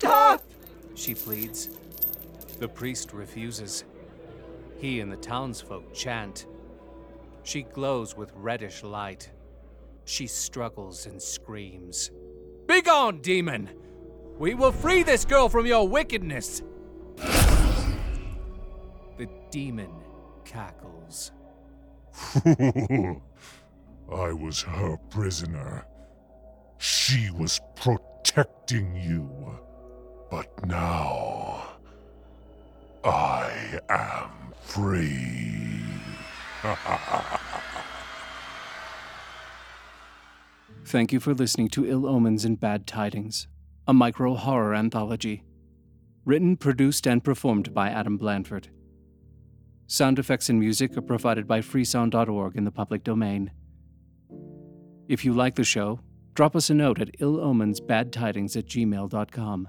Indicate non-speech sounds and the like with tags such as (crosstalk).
Stop! She pleads. The priest refuses. He and the townsfolk chant. She glows with reddish light. She struggles and screams. Begone, demon! We will free this girl from your wickedness! The demon cackles. (laughs) I was her prisoner. She was protecting you. But now, I am free. (laughs) Thank you for listening to Ill Omens and Bad Tidings, a micro horror anthology. Written, produced, and performed by Adam Blanford. Sound effects and music are provided by freesound.org in the public domain. If you like the show, drop us a note at illomensbadtidings at gmail.com.